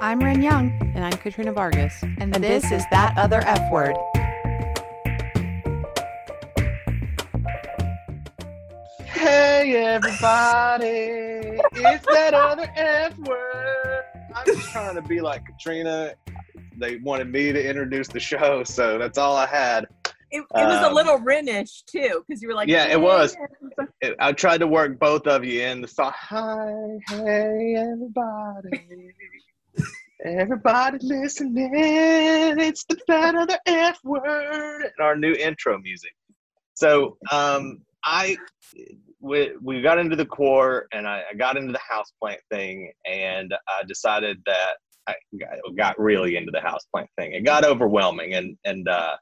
I'm Ren Young, And I'm Katrina Vargas. and, this, is That Other F Word. Hey everybody, it's that other F word. I'm just trying to be like Katrina. They wanted me to introduce the show, so that's all I had. It, it was a Um, little Rinish too, because you were like, Yeah, it was. It- I tried to work both of you in the song. Hi, hey everybody, everybody listening. It's the that other F word. And our new intro music. So, um, I we, we got into the core and I, I got into the houseplant thing and I decided that I got, got really into the houseplant thing. It got overwhelming and and uh,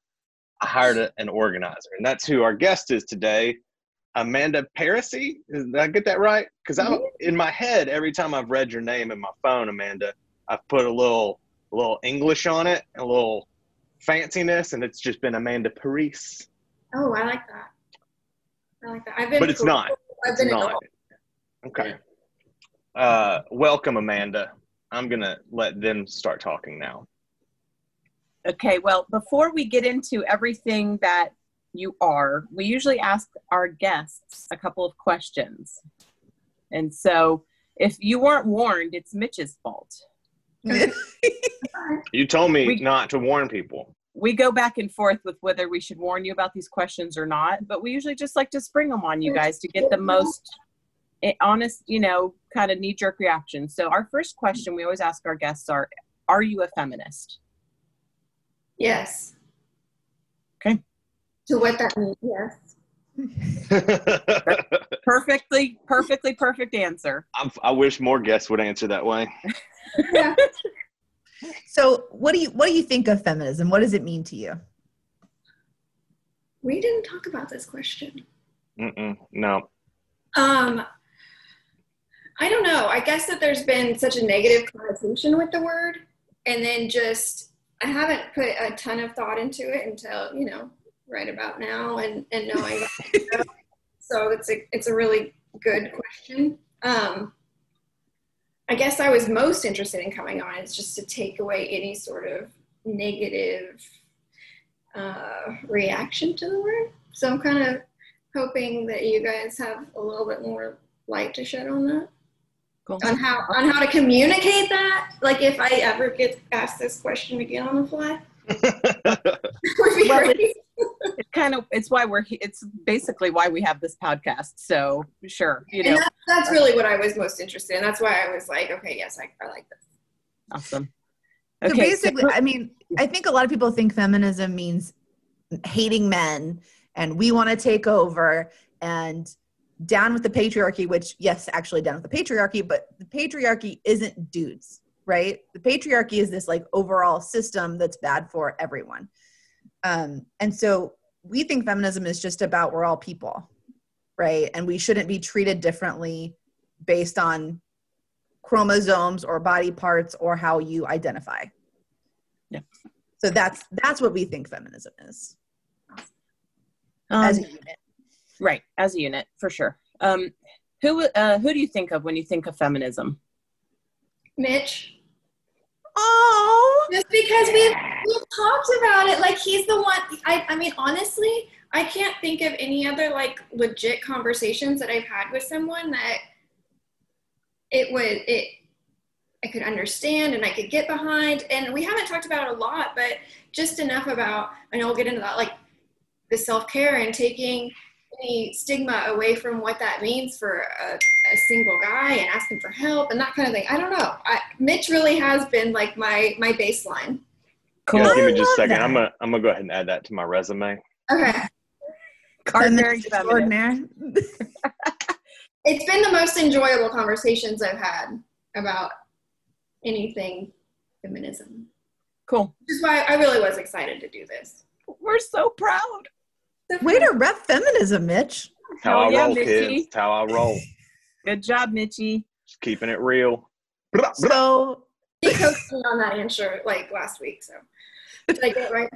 I hired a, an organizer and that's who our guest is today. Amanda Parisi. Did I get that right? Because I'm in my head every time I've read your name in my phone, Amanda. I've put a little a little English on it, a little fanciness, and it's just been Amanda Paris. Oh, I like that. I like that. I've been. But it's not. I've It's been in not. Okay. Uh, welcome, Amanda. I'm gonna let them start talking now. Okay, well, before we get into everything that you are, we usually ask our guests a couple of questions. And so if you weren't warned, it's Mitch's fault. You told me We- not to warn people. We go back and forth with whether we should warn you about these questions or not, but we usually just like to spring them on you guys to get the most eh, honest, you know, kind of knee jerk reaction. So, our first question we always ask our guests are Are you a feminist? Yes. Okay. To what that means, yes. Perfectly, perfectly perfect answer. I, I wish more guests would answer that way. Yeah. So, what do you what do you think of feminism? What does it mean to you? we didn't talk about this question. Mm-mm, no. Um, I don't know. I guess that there's been such a negative connotation with the word, and then just I haven't put a ton of thought into it until you know right about now, and and knowing. so it's a it's a really good question. Um, I guess I was most interested in coming on is just to take away any sort of negative uh, reaction to the word. So I'm kind of hoping that you guys have a little bit more light to shed on that, Cool. on how on how to communicate that. Like if I ever get asked this question again on the fly, would be Well, great. It's kind of it's why we're he- it's basically why we have this podcast. So sure, you And know, that, that's really what I was most interested in. That's why I was like, okay, yes, I, I like this. awesome. So Okay, basically, I mean, I think a lot of people think feminism means hating men and we want to take over and down with the patriarchy, which, yes, actually down with the patriarchy, but the patriarchy isn't dudes, right? The patriarchy is this like overall system that's bad for everyone. Um, and so we think feminism is just about we're all people, right? And we shouldn't be treated differently based on chromosomes or body parts or how you identify. Yeah. So that's that's what we think feminism is um, as a unit. right as a unit for sure. Um, who uh, who do you think of when you think of feminism? Mitch, Oh, just because we've, we've talked about it, like he's the one. I, I mean, honestly, I can't think of any other like legit conversations that I've had with someone that it would it I could understand and I could get behind. And we haven't talked about it a lot, but just enough about. And we'll get into that, like the self care and taking any stigma away from what that means for a, a single guy and asking for help and that kind of thing. I don't know. I, Mitch really has been like my my baseline. Cool. Yeah, give me just a second. that. I'm gonna I'm gonna go ahead and add that to my resume. Okay. Cardinary Feminist feminist. extraordinaire. It's been the most enjoyable conversations I've had about anything feminism. Cool. Which is why I really was excited to do this. We're so proud. Way to rep feminism, Mitch. How Hell I yeah, roll, Mitchie. kids. How I roll. Good job, Mitchie. Just keeping it real. Blah, blah. So He coached me on that answer like last week, so did I get it right?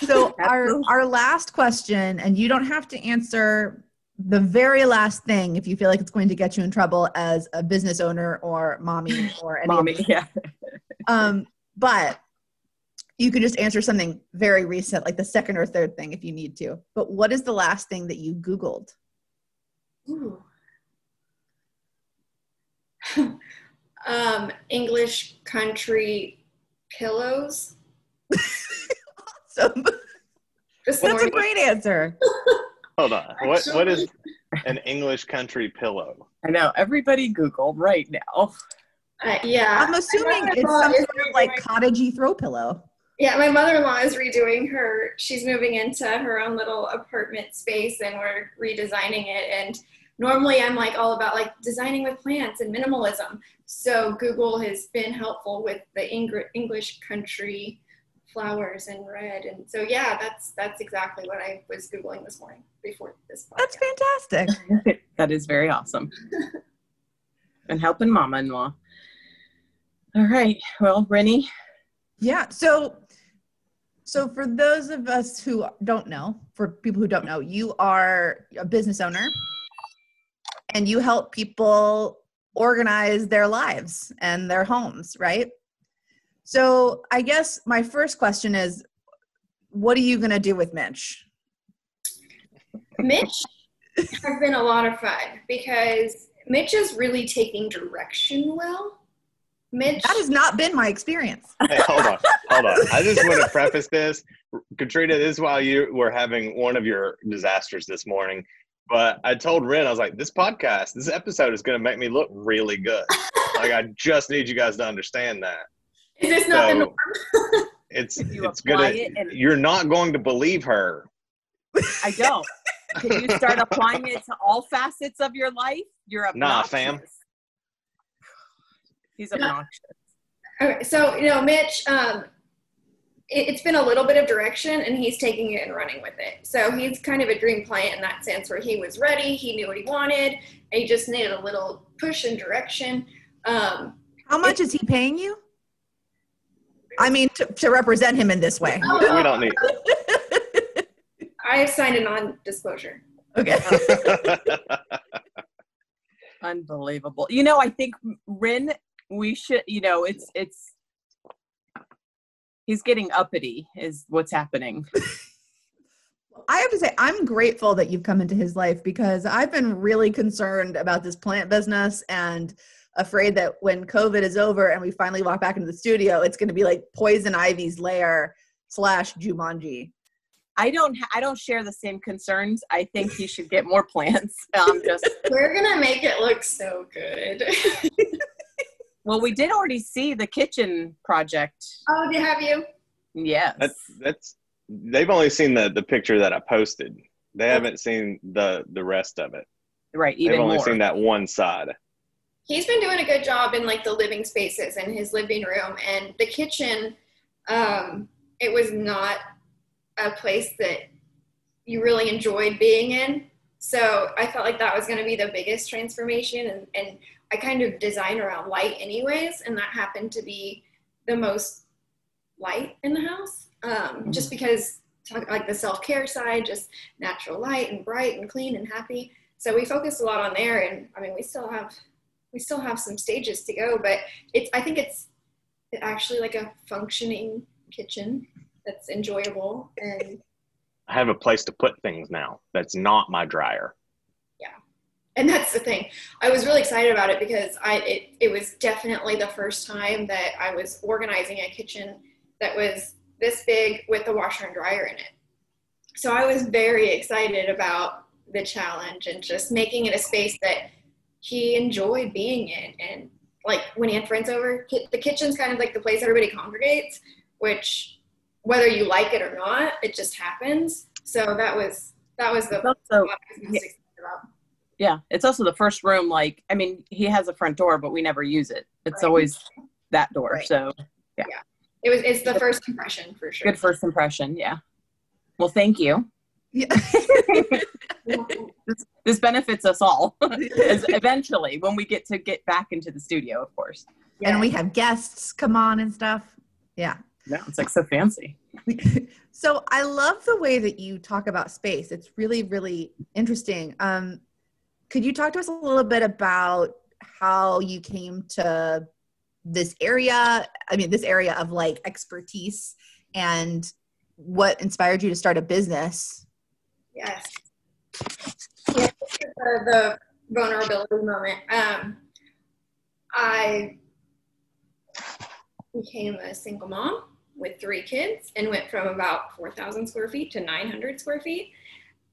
so our our last question, and you don't have to answer the very last thing if you feel like it's going to get you in trouble as a business owner or mommy or any Mommy. Yeah. Um, but you can just answer something very recent, like the second or third thing if you need to. But what is the last thing that you Googled? Ooh. um, English country pillows. awesome. This That's a great answer. Hold on. What what is an English country pillow? I know everybody Googled right now. Uh, yeah. I'm assuming it's some sort of like cottagey throw pillow. Yeah, my mother-in-law is redoing her. She's moving into her own little apartment space, and we're redesigning it. And normally, I'm like all about like designing with plants and minimalism. So Google has been helpful with the Eng- English country flowers and red. And so yeah, that's that's exactly what I was googling this morning before this. That's fantastic. that is very awesome. and helping mama-in-law. All right. Well, Rennie, Yeah. So, so for those of us who don't know, for people who don't know, you are a business owner, and you help people organize their lives and their homes, right? So, I guess my first question is, what are you going to do with Mitch? Mitch has been a lot of fun because Mitch is really taking direction well. Mitch, That has not been my experience. Hey, hold on, hold on. I just want to preface this, Katrina. This is why you were having one of your disasters this morning. But I told Ren, I was like, this podcast, this episode is going to make me look really good. like I just need you guys to understand that. is this not the norm? it's you it's apply gonna. it and- You're not going to believe her. I don't. Can you start applying it to all facets of your life? You're a Nah, fam. He's obnoxious. Okay, so you know, Mitch, um, it, it's been a little bit of direction, and he's taking it and running with it. So he's kind of a dream client in that sense, where he was ready, he knew what he wanted, and he just needed a little push and direction. Um, How much is he paying you? I mean, to, to represent him in this way. We don't need. I have signed a non-disclosure. Okay. Unbelievable. You know, I think Ren, we should, you know, it's, it's, he's getting uppity is what's happening. I have to say, I'm grateful that you've come into his life because I've been really concerned about this plant business and afraid that when COVID is over and we finally walk back into the studio, it's going to be like Poison Ivy's lair slash Jumanji. I don't, I don't share the same concerns. I think he should get more plants. Um, just, We're gonna make it look so good. well, we did already see the kitchen project. oh, do have you? Yes. That's that's. They've only seen the the picture that I posted. They haven't seen the the rest of it. right. They've only more. seen that one side. he's been doing a good job in like the living spaces and his living room and the kitchen um, it was not a place that you really enjoyed being in so i felt like that was going to be the biggest transformation and, and i kind of design around light anyways and that happened to be the most light in the house um, just because talk, like the self-care side just natural light and bright and clean and happy so we focused a lot on there and i mean we still have we still have some stages to go, but it's I think it's actually like a functioning kitchen that's enjoyable and I have a place to put things now. That's not my dryer. And that's the thing. I was really excited about it because I it, it was definitely the first time that I was organizing a kitchen that was this big with a washer and dryer in it. So I was very excited about the challenge and just making it a space that he enjoyed being in. And like when he had friends over, the kitchen's kind of like the place everybody congregates, which whether you like it or not, it just happens. So that was that was the also, I was most excited about. Yeah, it's also the first room. Like, I mean, he has a front door, but we never use it. It's Right. always that door. Right. So It was it's the first impression for sure. good first impression. Yeah. Well, thank you. Yeah. This, this benefits us all eventually when we get to get back into the studio, of course. And we have guests come on and stuff. Yeah. Yeah, it's like so fancy. so I love the way that you talk about space. It's really, really interesting. Um, could you talk to us a little bit about how you came to this area i mean this area of like expertise and what inspired you to start a business Yes. Yeah, the vulnerability moment. Um, I became a single mom with three kids and went from about 4,000 square feet to 900 square feet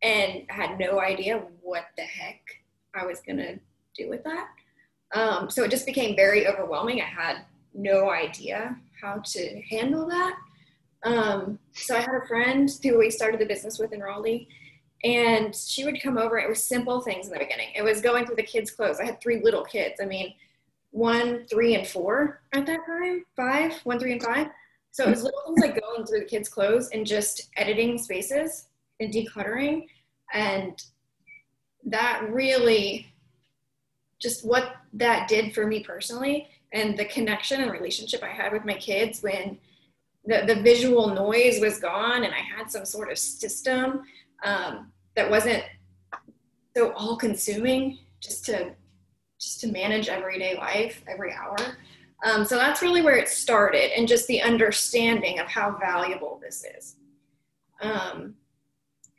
and had no idea what the heck I was going to do with that. Um, so it just became very overwhelming. I had no idea how to handle that. Um, so I had a friend who we started the business with in Raleigh, and she would come over. It was simple things in the beginning. It was going through the kids' clothes. I had three little kids. I mean, one, three, and four at that time. Five, one, three, and five. So it was little things like going through the kids' clothes and just editing spaces and decluttering, and that really just what that did for me personally and the connection and relationship I had with my kids when the, the visual noise was gone and I had some sort of system um, that wasn't so all consuming just to just to manage everyday life every hour. Um, so that's really where it started and just the understanding of how valuable this is. Um,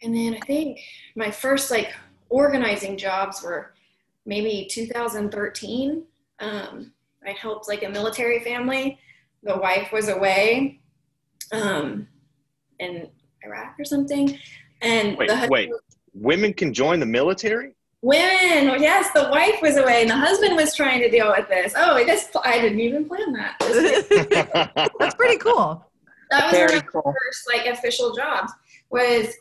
and then I think my first like organizing jobs were maybe 2013. Um, I helped like a military family. The wife was away um, in Iraq or something. And Wait, the husband wait. Women can join the military? Women, yes, the wife was away and the husband was trying to deal with this. Oh, this I didn't even plan that. That's pretty cool that was Very one of my cool. first like official jobs. Was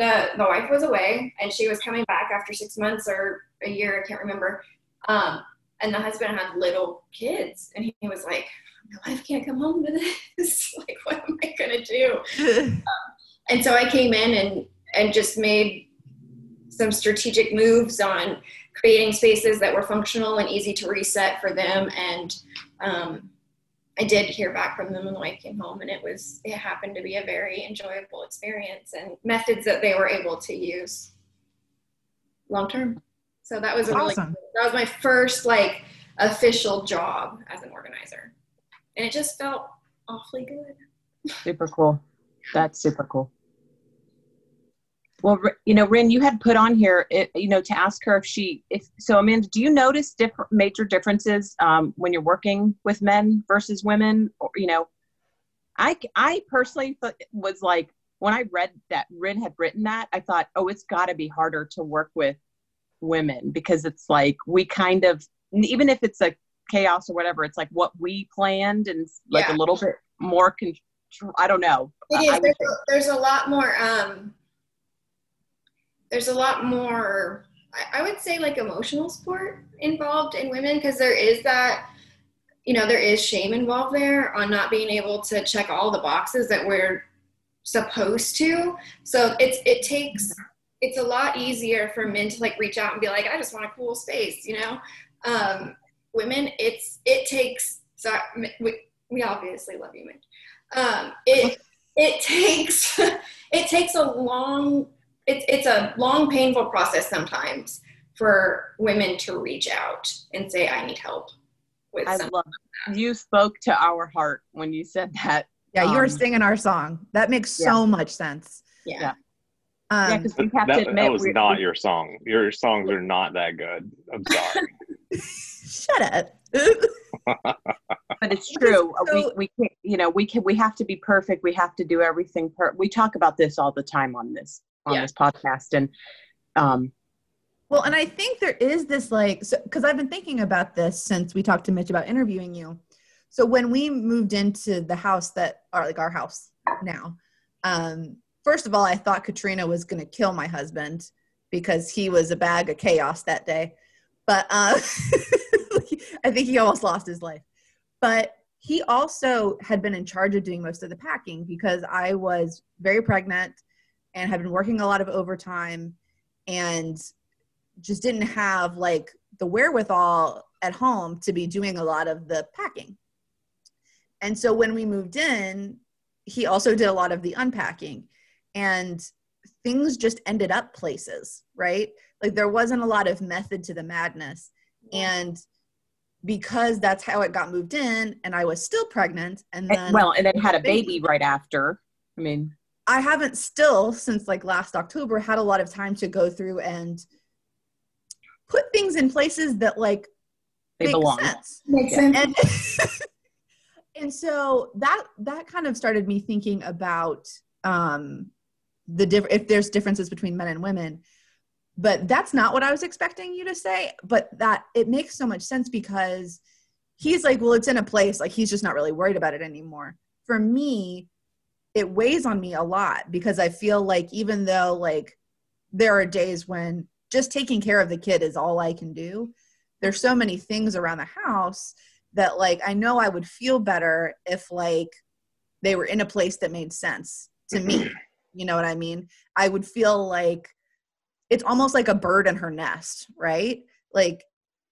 the the wife was away and she was coming back after six months or a year, I can't remember. Um, and the husband had little kids, and he, he was like, "My wife can't come home to this. like, what am I gonna do?" and so I came in and and just made some strategic moves on creating spaces that were functional and easy to reset for them. And um, I did hear back from them when the wife came home, and it was it happened to be a very enjoyable experience and methods that they were able to use long term. So that was a really awesome that was my first like official job as an organizer, and it just felt awfully good. Super cool. That's super cool. Well, you know, Ren, you had put on here, it, you know, to ask her if she, if so, Amanda, do you notice different major differences um, when you're working with men versus women? Or you know, I I personally thought was like when I read that Ren had written that, I thought, oh, it's got to be harder to work with women because it's like we kind of even if it's a chaos or whatever, it's like what we planned and like Yeah. a little bit more control. I don't know. It I There's a, there's a lot more. Um, there's a lot more. I, would say like emotional support involved in women because there is that. You know, there is shame involved there on not being able to check all the boxes that we're supposed to. So it's it takes. It's a lot easier for men to like reach out and be like, I just want a cool space. You know, um, women, it's it takes. So we we obviously love you, men. Um, it it takes it takes a long it's it's a long painful process sometimes for women to reach out and say I need help with I something. love you spoke to our heart when you said that. yeah you were Um, singing our song that makes so much sense Yeah. Yeah. um, yeah, because we have that, to admit that was we- not we- your song. Your songs are not that good. I'm sorry. shut up but it's true. Uh, we we can't, you know, we can we have to be perfect. We have to do everything per. We talk about this all the time on this on Yeah. this podcast, and um, Well, and I think there is this like, so because I've been thinking about this since we talked to Mitch about interviewing you. So when we moved into the house that are like our house now, um, first of all, I thought Katrina was going to kill my husband because he was a bag of chaos that day. But uh, I think he almost lost his life. But he also had been in charge of doing most of the packing because I was very pregnant and had been working a lot of overtime and just didn't have like the wherewithal at home to be doing a lot of the packing. And so when we moved in, he also did a lot of the unpacking and things just ended up places, right? Like there wasn't a lot of method to the madness. And because that's how it got moved in and I was still pregnant and then And- well, and then had a baby right after. I mean, I haven't still since like last October had a lot of time to go through and put things in places that like they make belong. sense. Makes Yeah. sense. And and so that that kind of started me thinking about um the diff- if there's differences between men and women. But that's not what I was expecting you to say, but that it makes so much sense because he's like, well, it's in a place like he's just not really worried about it anymore. For me, it weighs on me a lot because I feel like even though like there are days when just taking care of the kid is all I can do, there's so many things around the house that like I know I would feel better if like they were in a place that made sense to me. Mm-hmm. You know what I mean? I would feel like it's almost like a bird in her nest, right? Like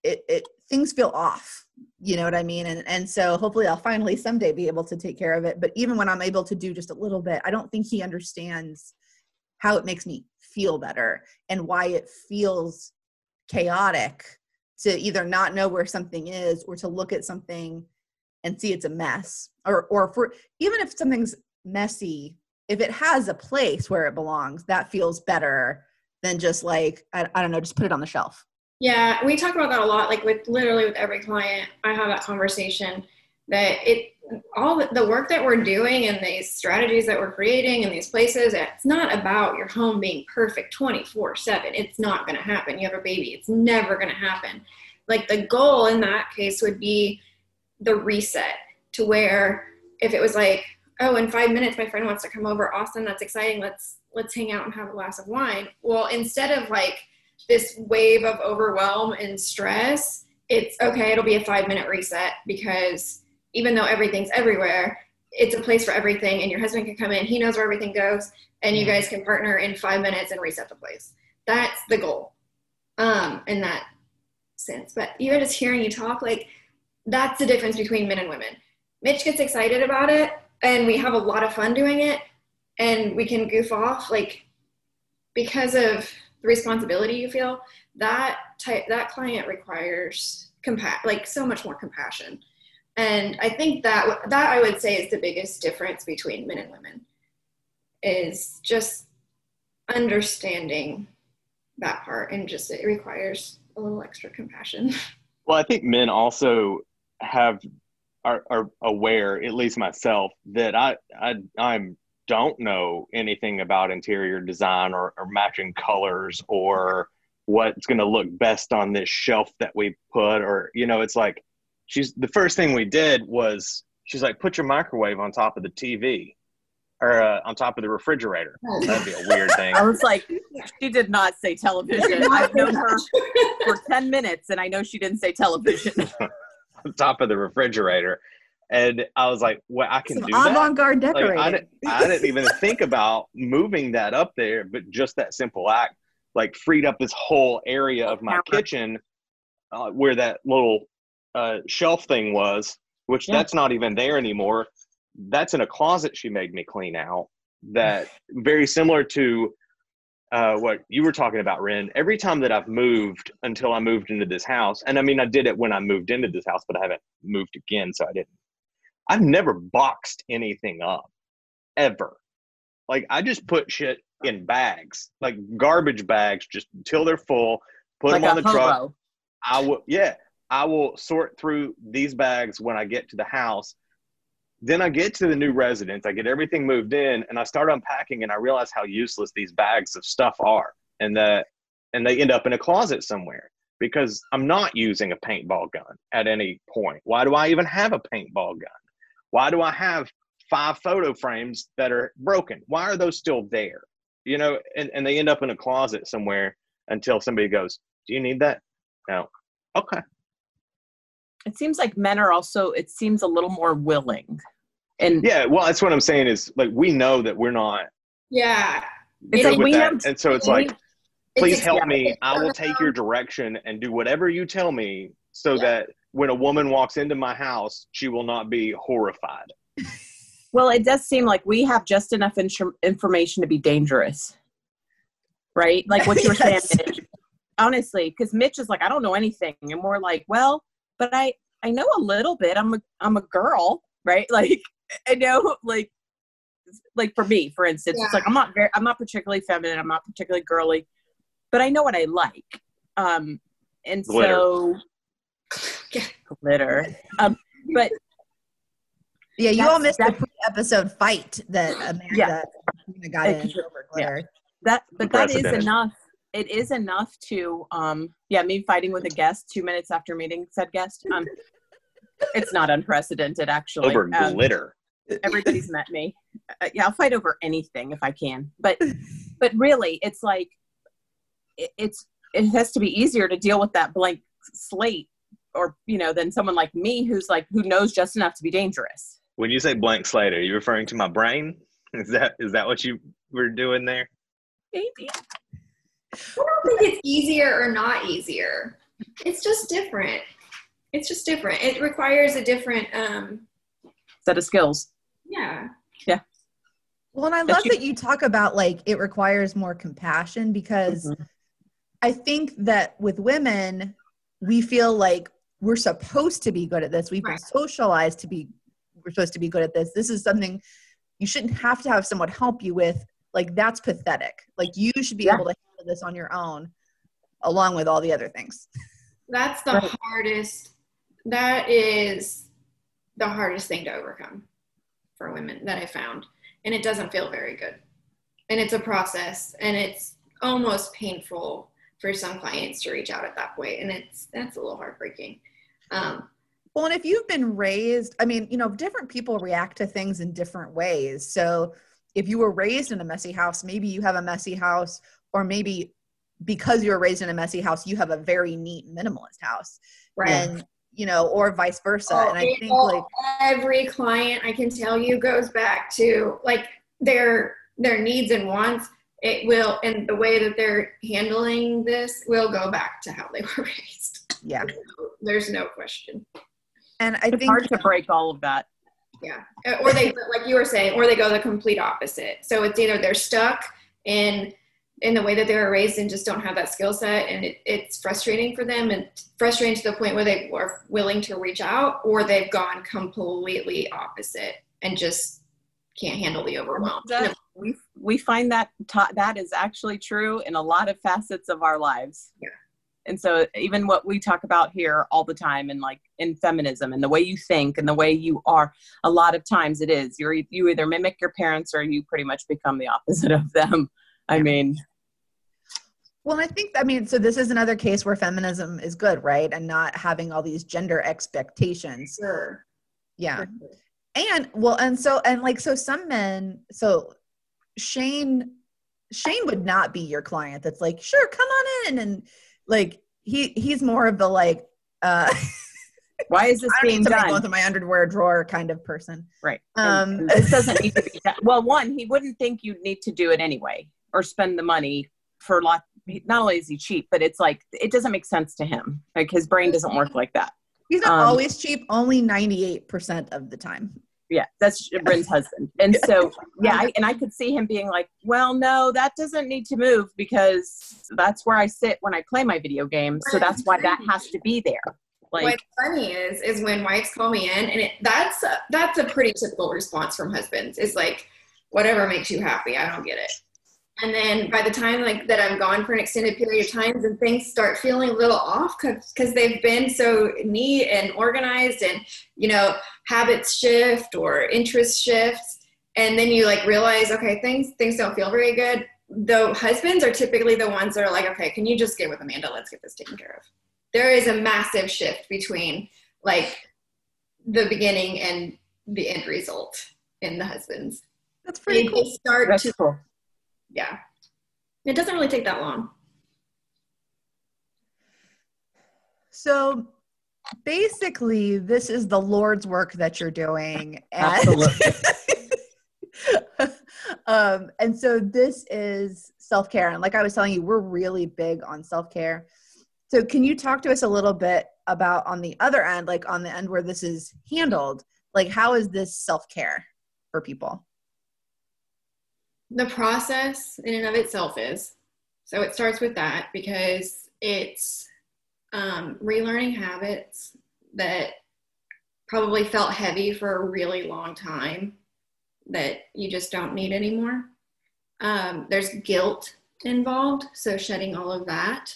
it, it things feel off. You know what I mean? And and so hopefully I'll finally someday be able to take care of it. But even when I'm able to do just a little bit, I don't think he understands how it makes me feel better and why it feels chaotic to either not know where something is or to look at something and see it's a mess or or for even if something's messy if it has a place where it belongs that feels better than just like I, I don't know just put it on the shelf Yeah, we talk about that a lot. Like with literally with every client, I have that conversation that it all the, work that we're doing and these strategies that we're creating in these places, it's not about your home being perfect 24 7. It's not going to happen. You have a baby, it's never going to happen. Like the goal in that case would be the reset to where if it was like, oh, in five minutes my friend wants to come over, awesome, that's exciting. Let's let's hang out and have a glass of wine. Well, instead of like this wave of overwhelm and stress, it's okay, it'll be a five minute reset because even though everything's everywhere, it's a place for everything, and your husband can come in, he knows where everything goes, and you guys can partner in five minutes and reset the place. That's the goal um, in that sense. But even just hearing you talk, like, that's the difference between men and women. Mitch gets excited about it, and we have a lot of fun doing it, and we can goof off, like, because of the responsibility you feel that type that client requires compa- like so much more compassion. And i think that that i would say is the biggest difference between men and women is just understanding that part and just it requires a little extra compassion. Well, I think men also have are, are aware, at least myself, that I I I'm don't know anything about interior design or, or matching colors or what's going to look best on this shelf that we put or you know it's like she's the first thing we did was she's like put your microwave on top of the tv or uh, on top of the refrigerator that'd be a weird thing I was like, she did not say television. I've known her for 10 minutes and I know she didn't say television. on top of the refrigerator and i was like well i can some do that avant-garde like, decorating I, didn't, I didn't even think about moving that up there, but just that simple act, like freed up this whole area of my kitchen uh, where that little uh, shelf thing was, which Yeah. that's not even there anymore. That's in a closet she made me clean out. That very similar to uh, what you were talking about, Ren. Every time that I've moved until I moved into this house, and I mean, I did it when I moved into this house, but I haven't moved again, so I didn't. I've never boxed anything up ever. Like I just put shit in bags, like garbage bags, just until they're full. Put like them on the truck. I will, yeah, I will sort through these bags when I get to the house. Then I get to the new residence, I get everything moved in, and I start unpacking, and I realize how useless these bags of stuff are, and that, and they end up in a closet somewhere because I'm not using a paintball gun at any point. Why do I even have a paintball gun? Why do I have five photo frames that are broken? Why are those still there? You know, and, and they end up in a closet somewhere until somebody goes, Do you need that? No. Okay. It seems like men are also, it seems a little more willing. And Yeah, well, that's what I'm saying is like we know that we're not yeah It's good like with we that. know- and so it's we- like, please It's- help yeah, me. I will take your direction and do whatever you tell me so Yeah. that when a woman walks into my house, she will not be horrified. well, it does seem like we have just enough infor- information to be dangerous. Right? Like what you were Yes. saying, Mitch. Honestly, because Mitch is like, I don't know anything. And we're like, well, but I I know a little bit. I'm a I'm a girl, right? Like I know like like for me, for instance, it's like I'm not very I'm not particularly feminine, I'm not particularly girly, but I know what I like. Um and Glitter. so Yeah. glitter. Um but Yeah, you all missed the pre-episode fight that Amanda Yeah. got in It's- over glitter. that but that is enough it is enough to um yeah me fighting with a guest two minutes after meeting said guest um it's not unprecedented actually Over Um, glitter. everybody's met me uh, yeah i'll fight over anything if i can but but really it's like it, it's it has to be easier to deal with that blank slate or you know than someone like me who's like who knows just enough to be dangerous When you say blank slate, are you referring to my brain? Is that is that what you were doing there? maybe I don't think it's easier or not easier. It's just different. It's just different. It requires a different, um, set of skills yeah. Yeah. Well, and I That love you- that you talk about like it requires more compassion because Mhm. I think that with women, we feel like we're supposed to be good at this. We've been socialized to be we're supposed to be good at this. This is something you shouldn't have to have someone help you with. Like that's pathetic. Like you should be Yeah. able to handle this on your own, along with all the other things. That's the Right. hardest, that is the hardest thing to overcome for women that I found. And it doesn't feel very good. And it's a process and it's almost painful for some clients to reach out at that. And it's, that's a little heartbreaking. Um, Well, and if you've been raised, I mean, you know, different people react to things in different ways. So if you were raised in a messy house, maybe you have a messy house, or maybe because you were raised in a messy house, you have a very neat minimalist house. And, you know, or vice versa. Oh, and I think all- like, every client I can tell you goes back to like their their needs and wants. It will and the way that they're handling this will go back to how they were raised. yeah. There's no question. And I it's think hard to break all of that Yeah. Or they like you were saying, or they go the complete opposite. So it's either they're stuck in in the way that they were raised and just don't have that skill set and it, it's frustrating for them and frustrating to the point where they are willing to reach out or they've gone completely opposite and just can't handle the overwhelm. That- we we find that ta- that is actually true in a lot of facets of our lives. Yeah. And so even what we talk about here all the time and like in feminism and the way you think and the way you are, a lot of times it is you're e- you either mimic your parents or you pretty much become the opposite of them. I mean, Well, I think, I mean, so this is another case where feminism is good, right? And not having all these gender expectations. Sure. Yeah. And well, and so, and like, so some men, so Shane, Shane would not be your client that's like, sure, come on in. And like, he, he's more of the like, uh, why is this being done? going through my underwear drawer kind of person. Right. Um, And- and this doesn't need to be done. Well, one, he wouldn't think you'd need to do it anyway or spend the money for a lot. Not only is he cheap, but it's like, it doesn't make sense to him. Like his brain doesn't work like that. He's not Um, always cheap, only 98% of the time. Yeah, that's Bryn's husband. And so, yeah, I, and I could see him being like, well, no, that doesn't need to move because that's where I sit when I play my video games. So that's why that has to be there. Like, What's funny is is when wives call me in, and it, that's a, that's a pretty typical response from husbands. Is like, whatever makes you happy. I don't get it. And then by the time like that I'm gone for an extended period of time, and things start feeling a little off because they've been so neat and organized, and you know habits shift or interest shifts, and then you like realize, okay, things things don't feel very good. The husbands are typically the ones that are like, okay, can you just get with Amanda? Let's get this taken care of there is a massive shift between like the beginning and the end result in the husbands. That's They pretty cool. just start that's to cool. yeah. It doesn't really take that long. So basically, this is the Lord's work that you're doing. And, um, and so this is self care. And like I was telling you, we're really big on self care. So can you talk to us a little bit about on the other end, like on the end where this is handled, like how is this self care for people? The process in and of itself is so it starts with that because it's um, relearning habits that probably felt heavy for a really long time that you just don't need anymore. Um, there's guilt involved, so shedding all of that.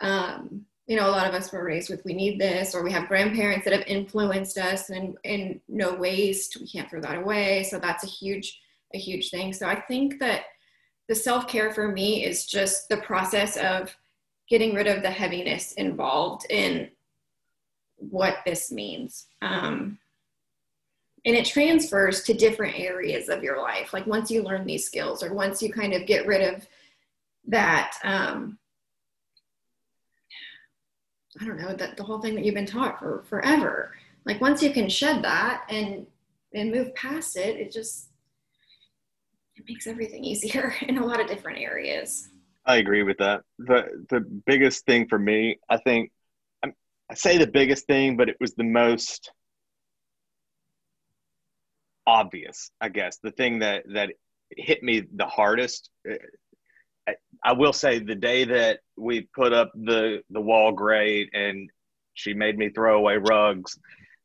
Um, you know, a lot of us were raised with we need this, or we have grandparents that have influenced us and in no waste, we can't throw that away. So that's a huge, a huge thing. So I think that the self-care for me is just the process of getting rid of the heaviness involved in what this means. Um, and it transfers to different areas of your life. Like once you learn these skills, or once you kind of get rid of that, um, I don't know, that the whole thing that you've been taught for forever. Like once you can shed that and and move past it, it just it makes everything easier in a lot of different areas. I agree with that. the The biggest thing for me, I think, I I say the biggest thing, but it was the most obvious, I guess. The thing that that hit me the hardest. Eh, I, I will say the day that we put up the the wall grate and she made me throw away rugs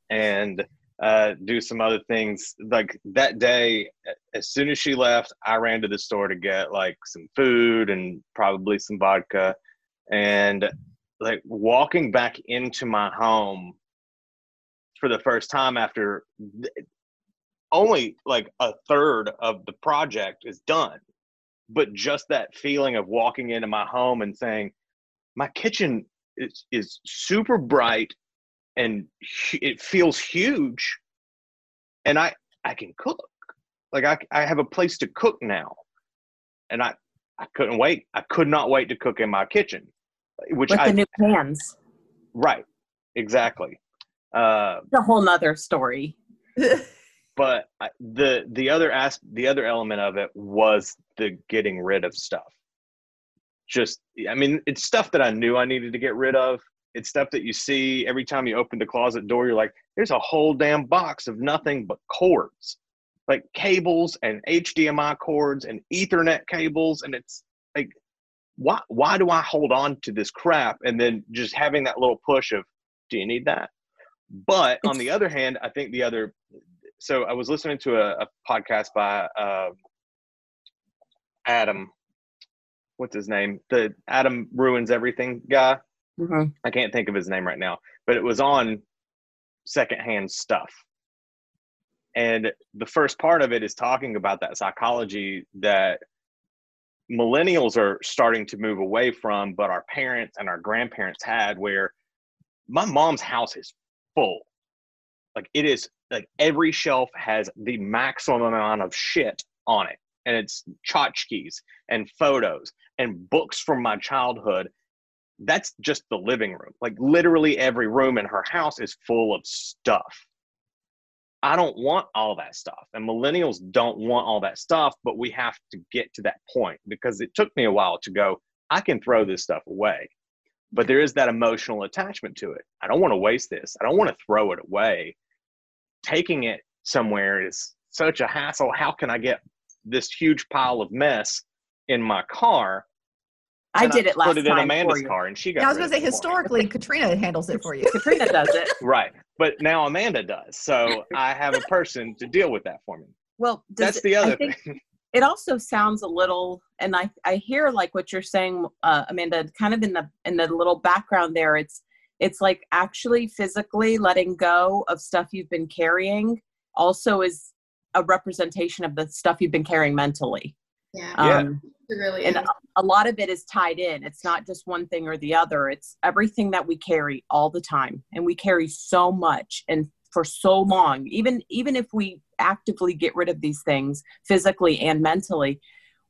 and uh, do some other things. Like that day, as soon as she left, I ran to the store to get like some food and probably some vodka. And like walking back into my home for the first time after only like a third of the project is done. But just that feeling of walking into my home and saying, my kitchen is, is super bright and it feels huge and i i can cook. Like i i have a place to cook now and i i couldn't wait i could not wait to cook in my kitchen which with I, the new pans. Right exactly. Uh a whole nother story. but I, the the other as the other element of it was the getting rid of stuff. Just i mean it's stuff that i knew i needed to get rid of it's stuff that you see every time you open the closet door. You're like, there's a whole damn box of nothing but cords, like cables and HDMI cords and Ethernet cables. And it's like, why, why do I hold on to this crap? And then just having that little push of, do you need that? But on the other hand, I think the other, so I was listening to a, a podcast by uh, Adam, what's his name? The Adam ruins everything guy. Mm-hmm. I can't think of his name right now, but it was on secondhand stuff. And the first part of it is talking about that psychology that millennials are starting to move away from, but our parents and our grandparents had, where my mom's house is full. Like it is like every shelf has the maximum amount of shit on it. And it's tchotchkes and photos and books from my childhood that's just the living room. Like literally every room in her house is full of stuff. I don't want all that stuff. And millennials don't want all that stuff, but we have to get to that point because it took me a while to go, I can throw this stuff away. But there is that emotional attachment to it. I don't want to waste this. I don't want to throw it away. Taking it somewhere is such a hassle. How can I get this huge pile of mess in my car I did it last Put it in time Amanda's car, and she got. Yeah, I was going to say it for me. historically, Katrina handles it for you. Katrina does it. Right, but now Amanda does, so I have a person to deal with that for me. Well, does That's it- the I other think thing. It also sounds a little, and I I hear like what you're saying, uh, Amanda. Kind of in the in the little background there. It's it's like actually physically letting go of stuff you've been carrying. Also, is a representation of the stuff you've been carrying mentally. Yeah, Yeah. Um, it really and is. a lot of it is tied in it's not just one thing or the other it's everything that we carry all the time and we carry so much and for so long even even if we actively get rid of these things physically and mentally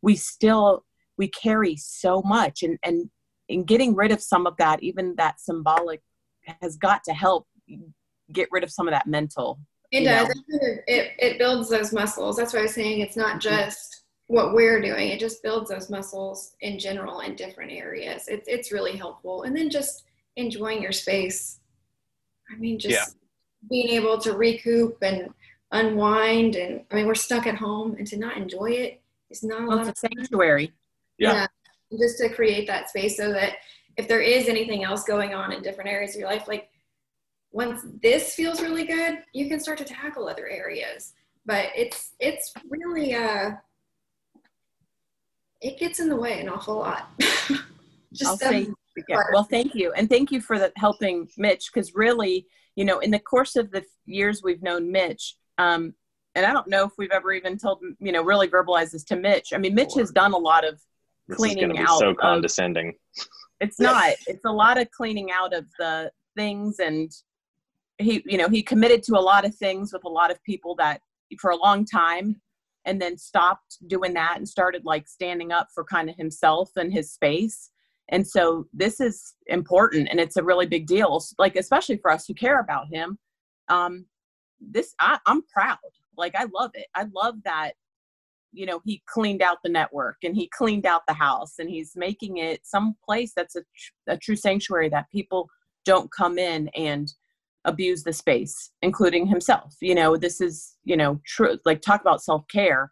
we still we carry so much and and in getting rid of some of that even that symbolic has got to help get rid of some of that mental It does. know. It, it, it builds those muscles. That's why I was saying it's not mm-hmm. just what we're doing. It just builds those muscles in general in different areas. It's it's really helpful. And then just enjoying your space. I mean, just Yeah. being able to recoup and unwind. And I mean, we're stuck at home, and to not enjoy it is not a well, lot of it's a sanctuary Yeah. Just to create that space so that if there is anything else going on in different areas of your life, like once this feels really good, you can start to tackle other areas. But it's it's really uh it gets in the way an awful lot. I'll say, yeah, well, thank you. And thank you for the, helping Mitch because really, you know, in the course of the years we've known Mitch, um, and I don't know if we've ever even told, you know, really verbalized this to Mitch. I mean, Mitch has done a lot of This is cleaning going to be out so of- condescending. it's not it's a lot of cleaning out of the things and he you know he committed to a lot of things with a lot of people that for a long time and then stopped doing that and started like standing up for kind of himself and his space. And so this is important and it's a really big deal like especially for us who care about him. Um this I, i'm proud. Like i love it. I love that you know he cleaned out the network and he cleaned out the house and he's making it some place that's a, tr- a true sanctuary that people don't come in and abuse the space including himself you know this is you know true like talk about self-care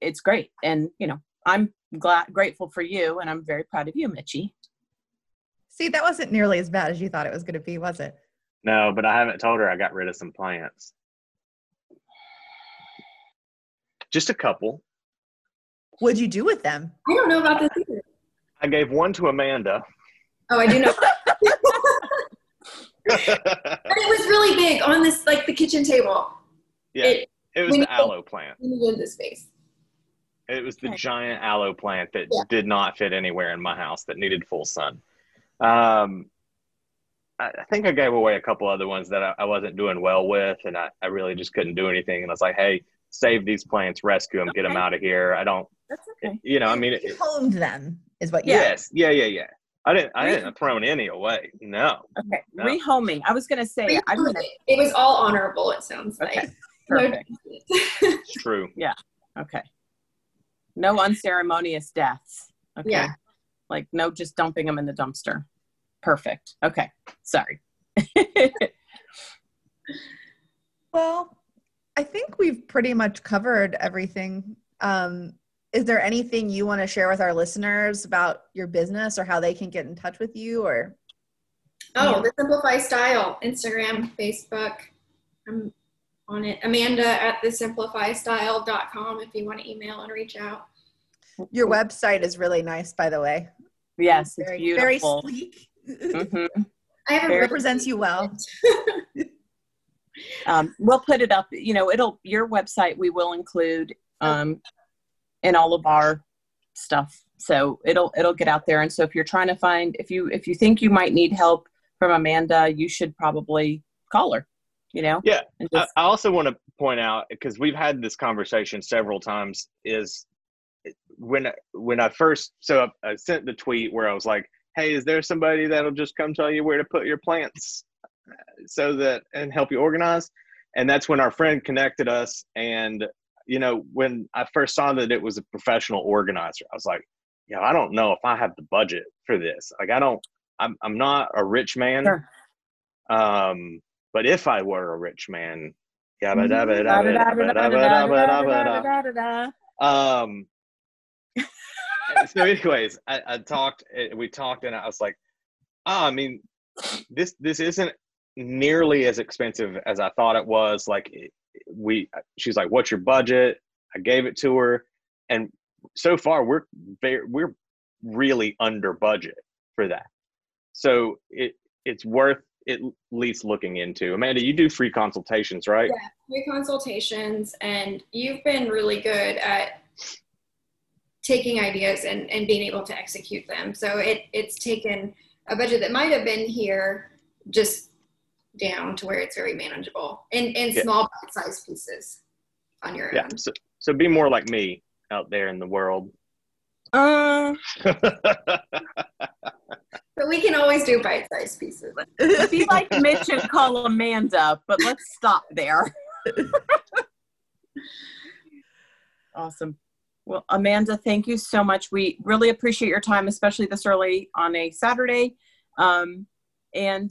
it's great and you know i'm glad grateful for you and i'm very proud of you mitchie See, that wasn't nearly as bad as you thought it was going to be, was it? No, but I haven't told her I got rid of some plants. Just a couple. What'd you do with them? I don't know about this either. I gave one to Amanda. Oh, I do know. And it was really big on this, like the kitchen table. yeah, It it was when the you- aloe plant. in the space. It was the Okay. giant aloe plant that Yeah. did not fit anywhere in my house that needed full sun. Um, I, I think I gave away a couple other ones that I, I wasn't doing well with, and I, I really just couldn't do anything. And I was like, hey, save these plants, rescue them, get them out of here. I don't, that's okay you know, I mean, it, You honed them, is what you yes, yeah, yeah, yeah. I didn't, I didn't have thrown any away. No. okay No. rehoming i was gonna say i'm gonna It was all honorable, it sounds okay like. No perfect It's true. Yeah. Okay no unceremonious deaths okay Yeah. like no just dumping them in the dumpster perfect okay sorry Well, I think we've pretty much covered everything. Um, is there anything you want to share with our listeners about your business or how they can get in touch with you or Oh, the Simplify Style, Instagram, Facebook. I'm on it. Amanda at the simplifystyle.com if you want to email and reach out. your website is really nice by the way. yes it's Very very beautiful sleek. Mhm. I haven't Very- Represents you well. um, we'll put it up you know it'll your website we will include um, in all of our stuff so it'll it'll get out there and so if you're trying to find if you if you think you might need help from amanda you should probably call her you know Yeah, just, I also want to point out because we've had this conversation several times. Is when when I first so I, I sent the tweet where I was like, "Hey, is there somebody that'll just come tell you where to put your plants, uh, so that and help you organize?" And that's when our friend connected us. And you know, when I first saw that it was a professional organizer, I was like, "Yeah, I don't know if I have the budget for this. Like, I don't. I'm I'm not a rich man." Sure. Um, but if I were a rich man. Um. So, anyways, I, I talked. eh, We talked, and I was like, "Ah, I mean, this this isn't nearly as expensive as I thought it was." Like, we, she's like, "What's your budget?" I gave it to her, and so far we're very we're really under budget for that. So it it's worth at least looking into. Amanda, you do free consultations, right? Yeah. Your consultations, and you've been really good at taking ideas and, and being able to execute them. So it, it's taken a budget that might have been here just down to where it's very manageable in, in Yeah. small bite-sized pieces on your Yeah. own. So, so be more like me out there in the world. uh, But we can always do bite-sized pieces. be like mitch and call amanda but let's stop there awesome well amanda thank you so much we really appreciate your time especially this early on a saturday um, and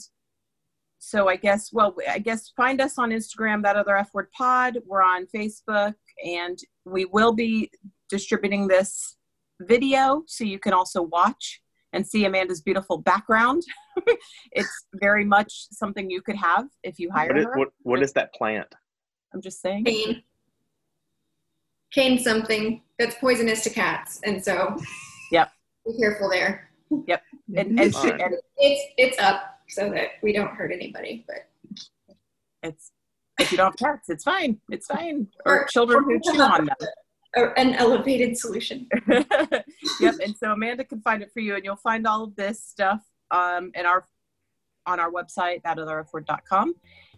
so i guess well i guess find us on instagram that other f word pod we're on facebook and we will be distributing this video so you can also watch and see Amanda's beautiful background. it's very much something you could have if you hire What is, her. what, what is that plant? I'm just saying. Cane. Cane something that's poisonous to cats, and so Yep. be careful there. And, and, she, and It's it's up so that we don't hurt anybody, but it's if you don't have cats, it's fine. It's fine. Or children who chew on them. an elevated solution. yep. And so Amanda can find it for you, and you'll find all of this stuff um, in our on our website, thatotherfword.com.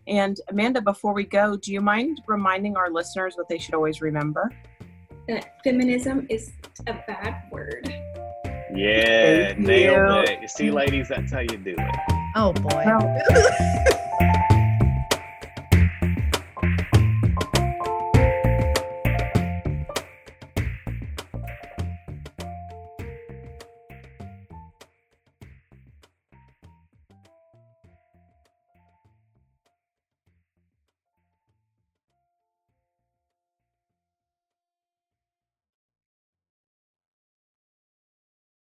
And Amanda, before we go, do you mind reminding our listeners what they should always remember? That feminism is a bad word. Yeah, Thank nailed you. it. You see, ladies, that's how you do it. Oh boy.